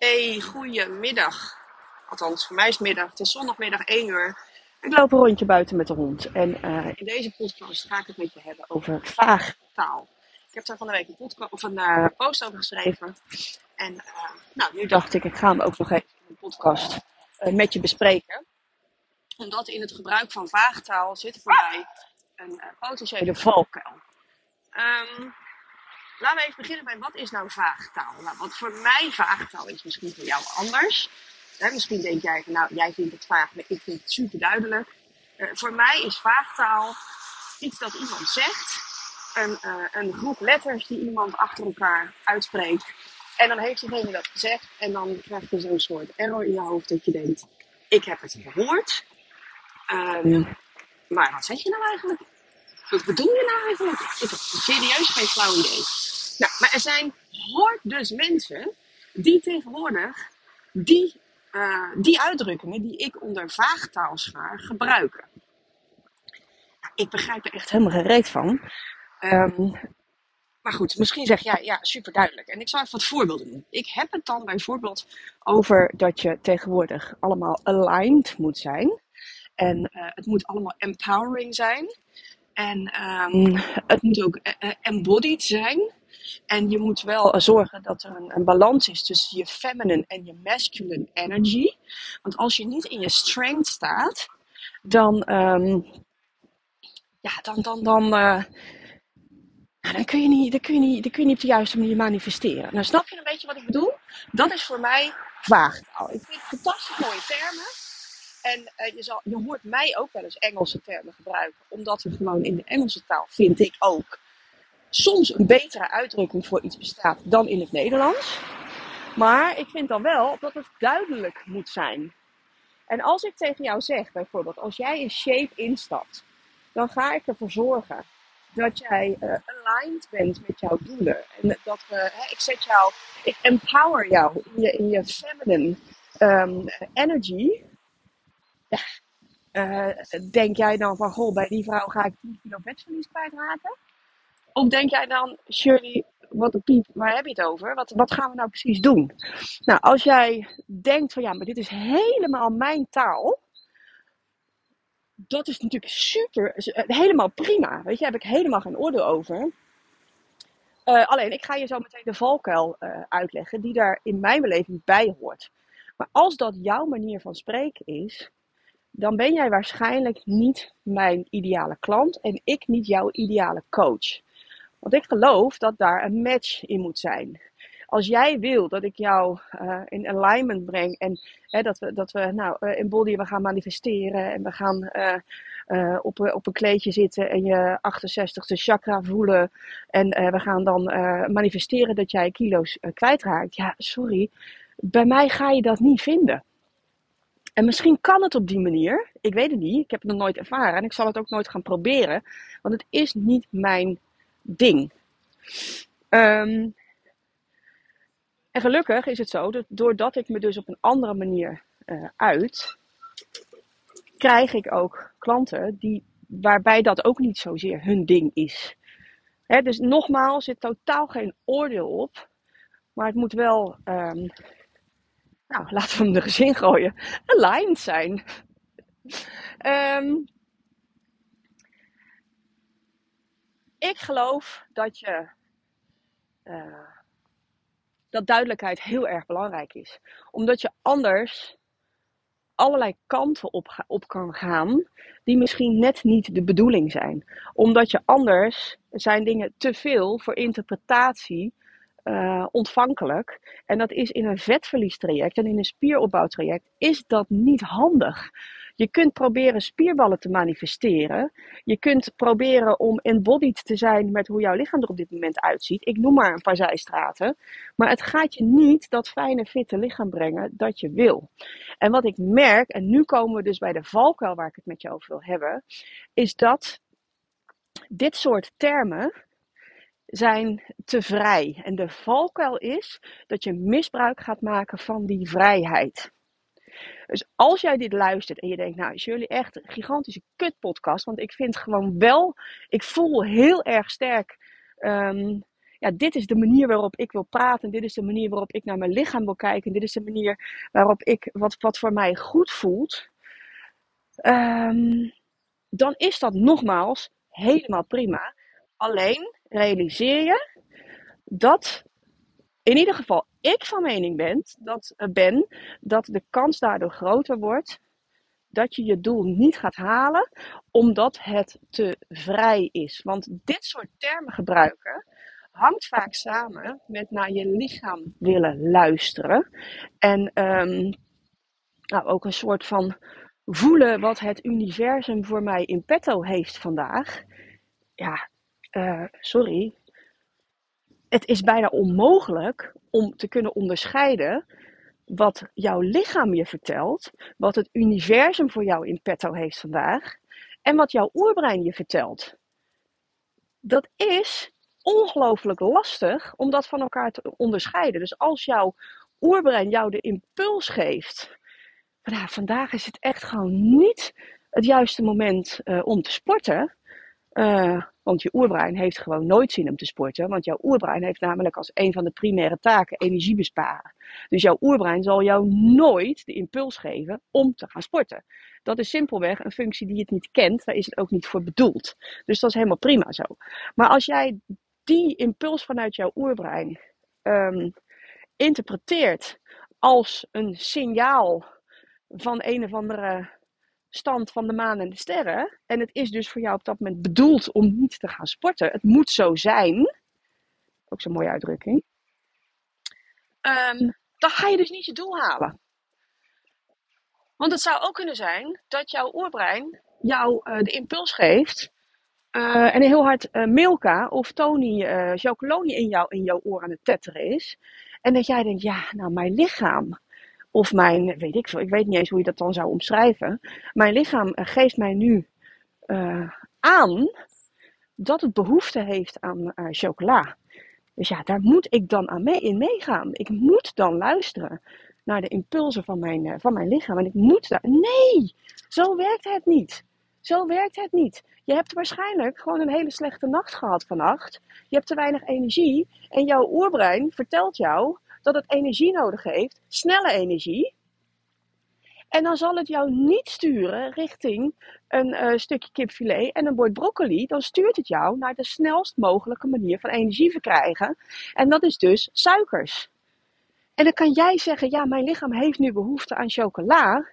Hey, goedemiddag. Althans, voor mij is het middag. Het is zondagmiddag 1 uur. Ik loop een rondje buiten met de hond. En eh, in deze podcast ga ik het met je hebben over vaagtaal. Ik heb daar van de week een, podcast, of een uh, post over geschreven. En uh, nou, nu dacht ik, ik ga hem ook nog even in een podcast met je bespreken. Omdat in het gebruik van vaagtaal zit voor mij een potentiële valkuil. Um, Laten we even beginnen bij wat is nou vaagtaal? Nou, wat voor mij vaagtaal is, misschien voor jou anders. misschien denk jij van, nou, jij vindt het vaag, maar ik vind het super duidelijk. Uh, voor mij is vaagtaal iets dat iemand zegt, een, uh, een groep letters die iemand achter elkaar uitspreekt. En dan heeft diegene dat gezegd en dan krijg je zo'n soort error in je hoofd dat je denkt, ik heb het gehoord. Um, maar wat zeg je nou eigenlijk? Wat bedoel je nou eigenlijk? Ik heb serieus geen flauw idee. Nou, maar er zijn dus mensen die tegenwoordig die, uh, die uitdrukkingen die ik onder vaagtaal schaar gebruiken. Ik begrijp er echt helemaal geen reet van. Um, maar goed, misschien zeg jij, ja, super duidelijk. En ik zal even wat voorbeelden doen. Ik heb het dan bijvoorbeeld over dat je tegenwoordig allemaal aligned moet zijn. En uh, het moet allemaal empowering zijn. En um, het moet ook uh, embodied zijn. En je moet wel zorgen dat er een, een, balans is tussen je feminine en je masculine energy. Want als je niet in je strength staat, dan, um, ja, dan, dan, dan, uh, dan, kun je niet, dan, kun je niet, dan kun je niet op de juiste manier manifesteren. Nou, snap je een beetje wat ik bedoel? Dat is voor mij vaagtaal. Ik vind het fantastisch mooie termen. En uh, je, zal, je hoort mij ook wel eens Engelse termen gebruiken, omdat er gewoon in de Engelse taal, vind ik ook, soms een betere uitdrukking voor iets bestaat dan in het Nederlands. Maar ik vind dan wel dat het duidelijk moet zijn. En als ik tegen jou zeg, bijvoorbeeld, als jij een shape instapt, dan ga ik ervoor zorgen dat jij uh, aligned bent met jouw doelen. En dat we, hè, ik zet jou, ik empower jou in je, in je feminine um, energy. Ja, uh, denk jij dan van, goh, bij die vrouw ga ik 10 kilo vetverlies kwijtraken? Of denk jij dan, Shirley, wat een piep, waar heb je het over? Wat, wat gaan we nou precies doen? Nou, als jij denkt van ja, maar dit is helemaal mijn taal. Dat is natuurlijk super, helemaal prima. Weet je, daar heb ik helemaal geen oordeel over. Uh, alleen, ik ga je zo meteen de valkuil uh, uitleggen die daar in mijn beleving bij hoort. Maar als dat jouw manier van spreken is, dan ben jij waarschijnlijk niet mijn ideale klant en ik niet jouw ideale coach. Want ik geloof dat daar een match in moet zijn. Als jij wil dat ik jou uh, in alignment breng en hè, dat we, dat we nou, uh, in body we gaan manifesteren en we gaan uh, op, op een kleedje zitten en je 68ste chakra voelen en we gaan dan manifesteren dat jij kilo's kwijtraakt. Ja, sorry, bij mij ga je dat niet vinden. En misschien kan het op die manier. Ik weet het niet. Ik heb het nog nooit ervaren. En ik zal het ook nooit gaan proberen. Want het is niet mijn ding. Um, en gelukkig is het zo dat doordat ik me dus op een andere manier uh, uit, krijg ik ook klanten die, waarbij dat ook niet zozeer hun ding is. He, dus nogmaals, zit totaal geen oordeel op. Maar het moet wel, um, nou, laten we hem er eens in gooien, aligned zijn. Um, ik geloof dat je. Uh, dat duidelijkheid heel erg belangrijk is. Omdat je anders allerlei kanten op, op kan gaan die misschien net niet de bedoeling zijn. Omdat je anders zijn dingen te veel voor interpretatie uh, ontvankelijk. En dat is in een vetverliestraject en in een spieropbouwtraject is dat niet handig. Je kunt proberen spierballen te manifesteren. Je kunt proberen om embodied te zijn met hoe jouw lichaam er op dit moment uitziet. Ik noem maar een paar zijstraten. Maar het gaat je niet dat fijne, fitte lichaam brengen dat je wil. En wat ik merk, en nu komen we dus bij de valkuil waar ik het met je over wil hebben, is dat dit soort termen zijn te vrij. En de valkuil is dat je misbruik gaat maken van die vrijheid. Dus als jij dit luistert en je denkt, nou, is jullie echt een gigantische kutpodcast. Want ik vind gewoon wel, ik voel heel erg sterk um, ja, dit is de manier waarop ik wil praten. Dit is de manier waarop ik naar mijn lichaam wil kijken. Dit is de manier waarop ik, wat, wat voor mij goed voelt. Ehm, dan is dat nogmaals helemaal prima. Alleen realiseer je dat in ieder geval ik van mening ben dat, eh, ben dat de kans daardoor groter wordt dat je je doel niet gaat halen omdat het te vrij is. Want dit soort termen gebruiken hangt vaak samen met naar je lichaam willen luisteren. En um, nou, ook een soort van voelen wat het universum voor mij in petto heeft vandaag. Ja, uh, sorry. Het is bijna onmogelijk om te kunnen onderscheiden wat jouw lichaam je vertelt, wat het universum voor jou in petto heeft vandaag en wat jouw oerbrein je vertelt. Dat is ongelooflijk lastig om dat van elkaar te onderscheiden. Dus als jouw oerbrein jou de impuls geeft, van, ja, vandaag is het echt gewoon niet het juiste moment uh, om te sporten, uh, want je oerbrein heeft gewoon nooit zin om te sporten. Want jouw oerbrein heeft namelijk als een van de primaire taken energie besparen. Dus jouw oerbrein zal jou nooit de impuls geven om te gaan sporten. Dat is simpelweg een functie die het niet kent. Daar is het ook niet voor bedoeld. Dus dat is helemaal prima zo. Maar als jij die impuls vanuit jouw oerbrein um, interpreteert als een signaal van een of andere stand van de maan en de sterren. En het is dus voor jou op dat moment bedoeld om niet te gaan sporten. Het moet zo zijn. Ook zo'n mooie uitdrukking. Um, dan ga je dus niet je doel halen. Want het zou ook kunnen zijn dat jouw oerbrein jou uh, de impuls geeft. Uh, en heel hard uh, Milka of Tony uh, Chocoloni in, jou, in jouw oor aan het tetteren is. En dat jij denkt, ja, nou mijn lichaam of mijn, weet ik veel, ik weet niet eens hoe je dat dan zou omschrijven. Mijn lichaam eh, geeft mij nu uh, aan dat het behoefte heeft aan uh, chocola. Dus ja, daar moet ik dan aan mee, in meegaan. Ik moet dan luisteren naar de impulsen van mijn, van mijn lichaam. En ik moet daar. Nee, zo werkt het niet. Zo werkt het niet. Je hebt waarschijnlijk gewoon een hele slechte nacht gehad vannacht. Je hebt te weinig energie. En jouw oerbrein vertelt jou dat het energie nodig heeft, snelle energie. En dan zal het jou niet sturen richting een uh, stukje kipfilet en een bord broccoli. Dan stuurt het jou naar de snelst mogelijke manier van energie verkrijgen. En dat is dus suikers. En dan kan jij zeggen, ja, mijn lichaam heeft nu behoefte aan chocola.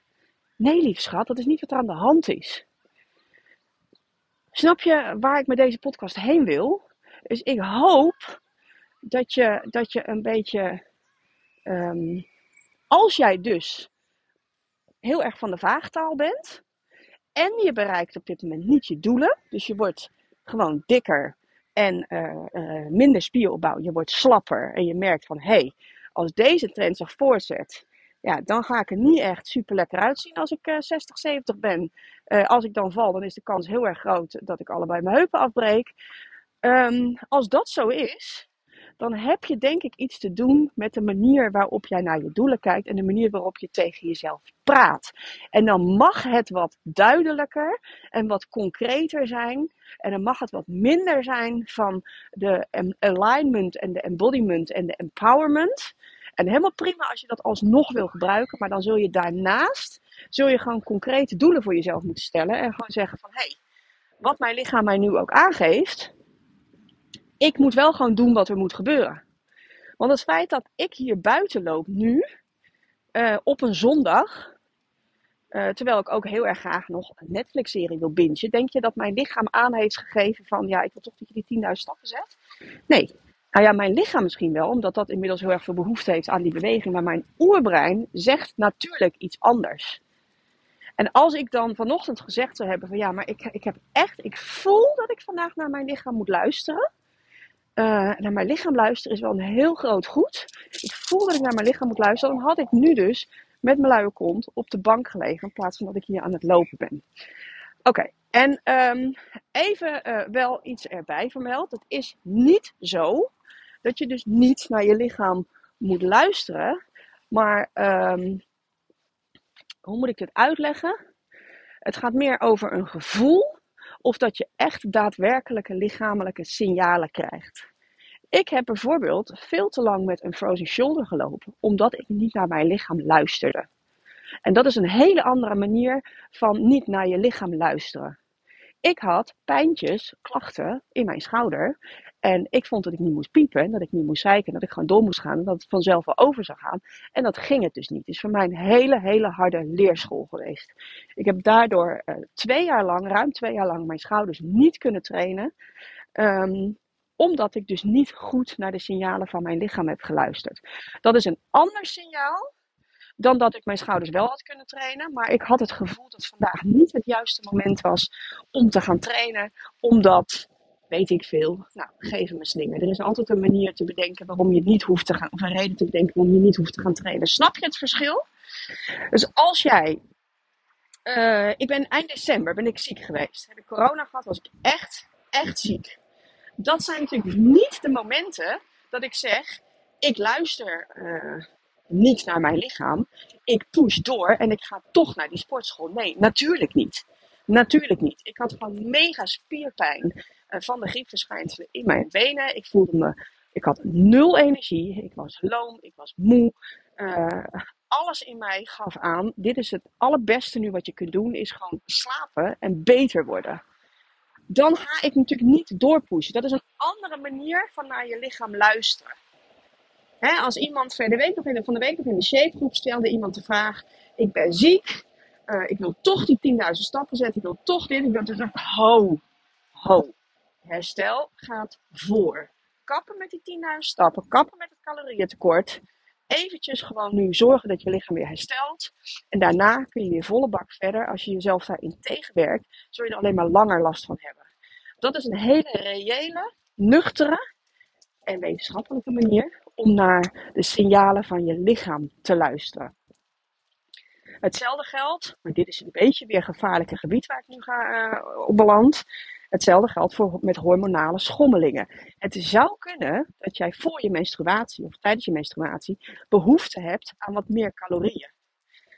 Nee, lief schat, dat is niet wat er aan de hand is. Snap je waar ik met deze podcast heen wil? Dus ik hoop dat je, dat je een beetje Um, als jij dus heel erg van de vaagtaal bent en je bereikt op dit moment niet je doelen, dus je wordt gewoon dikker en uh, uh, minder spieropbouw, je wordt slapper en je merkt van hé, hey, als deze trend zich voortzet, ja, dan ga ik er niet echt super lekker uitzien als ik uh, 60, 70 ben. als ik dan val, dan is de kans heel erg groot dat ik allebei mijn heupen afbreek. Um, als dat zo is, dan heb je denk ik iets te doen met de manier waarop jij naar je doelen kijkt en de manier waarop je tegen jezelf praat. En dan mag het wat duidelijker en wat concreter zijn. En dan mag het wat minder zijn van de alignment en de embodiment en de empowerment. En helemaal prima als je dat alsnog wil gebruiken, maar dan zul je daarnaast zul je gewoon concrete doelen voor jezelf moeten stellen en gewoon zeggen van hé, hey, wat mijn lichaam mij nu ook aangeeft, ik moet wel gewoon doen wat er moet gebeuren. Want het feit dat ik hier buiten loop nu, uh, op een zondag, uh, terwijl ik ook heel erg graag nog een Netflix-serie wil bingen, denk je dat mijn lichaam aan heeft gegeven van, ja, ik wil toch dat je die 10.000 stappen zet? Nee. Nou ja, mijn lichaam misschien wel, omdat dat inmiddels heel erg veel behoefte heeft aan die beweging, maar mijn oerbrein zegt natuurlijk iets anders. En als ik dan vanochtend gezegd zou hebben van ja, maar ik, ik heb echt, ik voel dat ik vandaag naar mijn lichaam moet luisteren uh, naar mijn lichaam luisteren is wel een heel groot goed. Ik voel dat ik naar mijn lichaam moet luisteren. Dan had ik nu dus met mijn luie kont op de bank gelegen in plaats van dat ik hier aan het lopen ben. Oké, en um, even uh, wel iets erbij vermeld. Het is niet zo dat je dus niet naar je lichaam moet luisteren. Maar um, hoe moet ik dit uitleggen? Het gaat meer over een gevoel of dat je echt daadwerkelijke lichamelijke signalen krijgt. Ik heb bijvoorbeeld veel te lang met een frozen shoulder gelopen, omdat ik niet naar mijn lichaam luisterde. En dat is een hele andere manier van niet naar je lichaam luisteren. Ik had pijntjes, klachten in mijn schouder. En ik vond dat ik niet moest piepen, dat ik niet moest zeiken, dat ik gewoon door moest gaan dat het vanzelf wel over zou gaan. En dat ging het dus niet. Het is voor mij een hele, hele harde leerschool geweest. Ik heb daardoor uh, twee jaar lang, ruim twee jaar lang, mijn schouders niet kunnen trainen. Um, omdat ik dus niet goed naar de signalen van mijn lichaam heb geluisterd. Dat is een ander signaal dan dat ik mijn schouders wel had kunnen trainen. Maar ik had het gevoel dat vandaag niet het juiste moment was om te gaan trainen. Omdat, weet ik veel, nou, geef me slingen. Er is altijd een manier te bedenken waarom je niet hoeft te gaan, of een reden te bedenken waarom je niet hoeft te gaan trainen. Snap je het verschil? Dus als jij uh, ik ben eind december ben ik ziek geweest. Heb ik corona gehad, was ik echt, echt ziek. Dat zijn natuurlijk niet de momenten dat ik zeg: ik luister uh, niet naar mijn lichaam. Ik push door en ik ga toch naar die sportschool. Nee, natuurlijk niet. Natuurlijk niet. Ik had gewoon mega spierpijn van de griepverschijnselen in mijn benen. Ik voelde me, ik had nul energie. Ik was loom, ik was moe. Uh, alles in mij gaf aan, dit is het allerbeste nu wat je kunt doen, is gewoon slapen en beter worden. Dan ga ik natuurlijk niet doorpushen. Dat is een andere manier van naar je lichaam luisteren. Als iemand van de week nog in, van de week in de shapegroep stelde iemand de vraag: Ik ben ziek, uh, ik wil toch die 10.000 stappen zetten, ik wil toch dit. Ik wil dus ho, ho. Herstel gaat voor. Kappen met die 10.000 stappen, kappen met het calorieëntekort. Eventjes gewoon nu zorgen dat je lichaam weer herstelt. En daarna kun je weer volle bak verder. Als je jezelf daarin tegenwerkt, zul je er alleen maar langer last van hebben. Dat is een hele reële, nuchtere en wetenschappelijke manier om naar de signalen van je lichaam te luisteren. Hetzelfde geldt, maar dit is een beetje weer gevaarlijke gebied waar ik nu ga uh, op beland. Hetzelfde geldt voor met hormonale schommelingen. Het zou kunnen dat jij voor je menstruatie of tijdens je menstruatie behoefte hebt aan wat meer calorieën.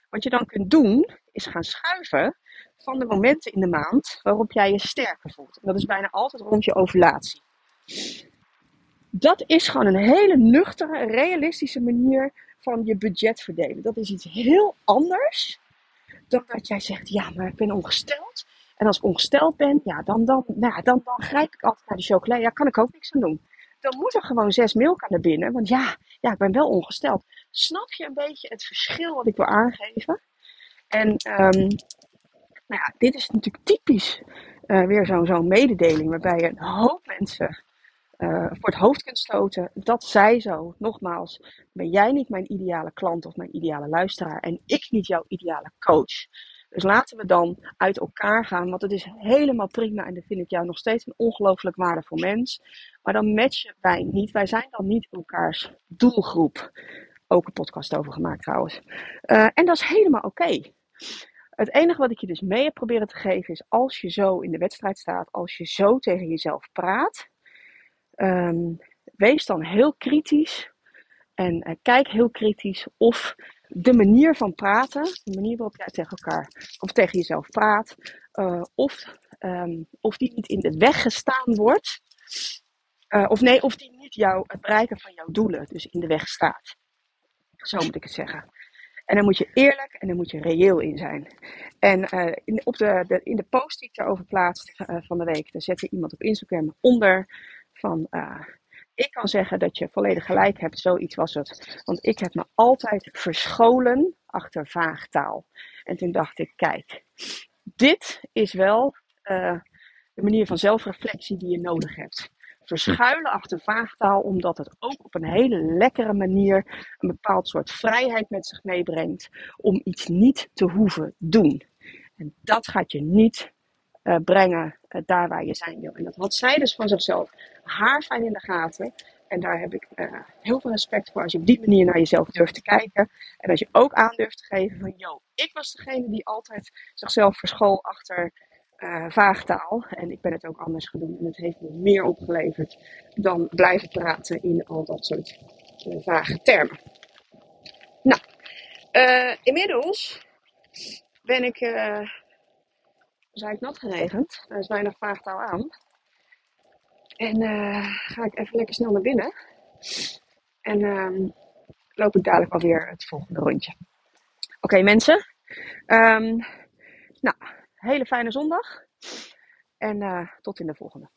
Wat je dan kunt doen, is gaan schuiven van de momenten in de maand waarop jij je sterker voelt. En dat is bijna altijd rond je ovulatie dat is gewoon een hele nuchtere, realistische manier van je budget verdelen. Dat is iets heel anders dan dat jij zegt, ja, maar ik ben ongesteld. En als ik ongesteld ben, ja, dan, dan, nou, dan, dan grijp ik altijd naar de chocola. Ja, kan ik ook niks aan doen. Dan moet er gewoon zes milk aan de binnen. Want ja, ja, ik ben wel ongesteld. Snap je een beetje het verschil wat ik wil aangeven? En um, nou ja, dit is natuurlijk typisch uh, weer zo'n zo'n mededeling waarbij een hoop mensen uh, voor het hoofd kunt stoten. Dat zij zo. Nogmaals, ben jij niet mijn ideale klant of mijn ideale luisteraar en ik niet jouw ideale coach. Dus laten we dan uit elkaar gaan, want het is helemaal prima en dan vind ik jou nog steeds een ongelooflijk waardevol mens. Maar dan matchen wij niet. Wij zijn dan niet elkaars doelgroep. Ook een podcast over gemaakt trouwens. Uh, en dat is helemaal oké. Het enige wat ik je dus mee heb proberen te geven is als je zo in de wedstrijd staat, als je zo tegen jezelf praat, Um, wees dan heel kritisch en uh, kijk heel kritisch of de manier van praten, de manier waarop jij tegen elkaar of tegen jezelf praat, uh, of, um, of die niet in de weg gestaan wordt. Uh, of nee, of die niet jou, het bereiken van jouw doelen dus in de weg staat. Zo moet ik het zeggen. En dan moet je eerlijk en dan moet je reëel in zijn. En uh, in, op de, in de post die ik daarover plaatste van de week, daar zette iemand op Instagram onder van ik kan zeggen dat je volledig gelijk hebt, zoiets was het. Want ik heb me altijd verscholen achter vaagtaal. En toen dacht ik, kijk, dit is wel uh, de manier van zelfreflectie die je nodig hebt. Verschuilen achter vaagtaal, omdat het ook op een hele lekkere manier een bepaald soort vrijheid met zich meebrengt om iets niet te hoeven doen. En dat gaat je niet uh, brengen uh, daar waar je zijn wil. En dat had zij dus van zichzelf haar fijn in de gaten. En daar heb ik uh, heel veel respect voor als je op die manier naar jezelf durft te kijken. En als je ook aan durft te geven van, yo, ik was degene die altijd zichzelf verschool achter vaagtaal. En ik ben het ook anders gedaan. En het heeft me meer opgeleverd dan blijven praten in al dat soort vage termen. Nou, inmiddels ben ik eigenlijk nat geregend. Er is weinig vaagtaal aan. En uh, ga ik even lekker snel naar binnen. En uh, loop ik dadelijk alweer het volgende rondje. Oké mensen. Um, nou, hele fijne zondag. En uh, tot in de volgende.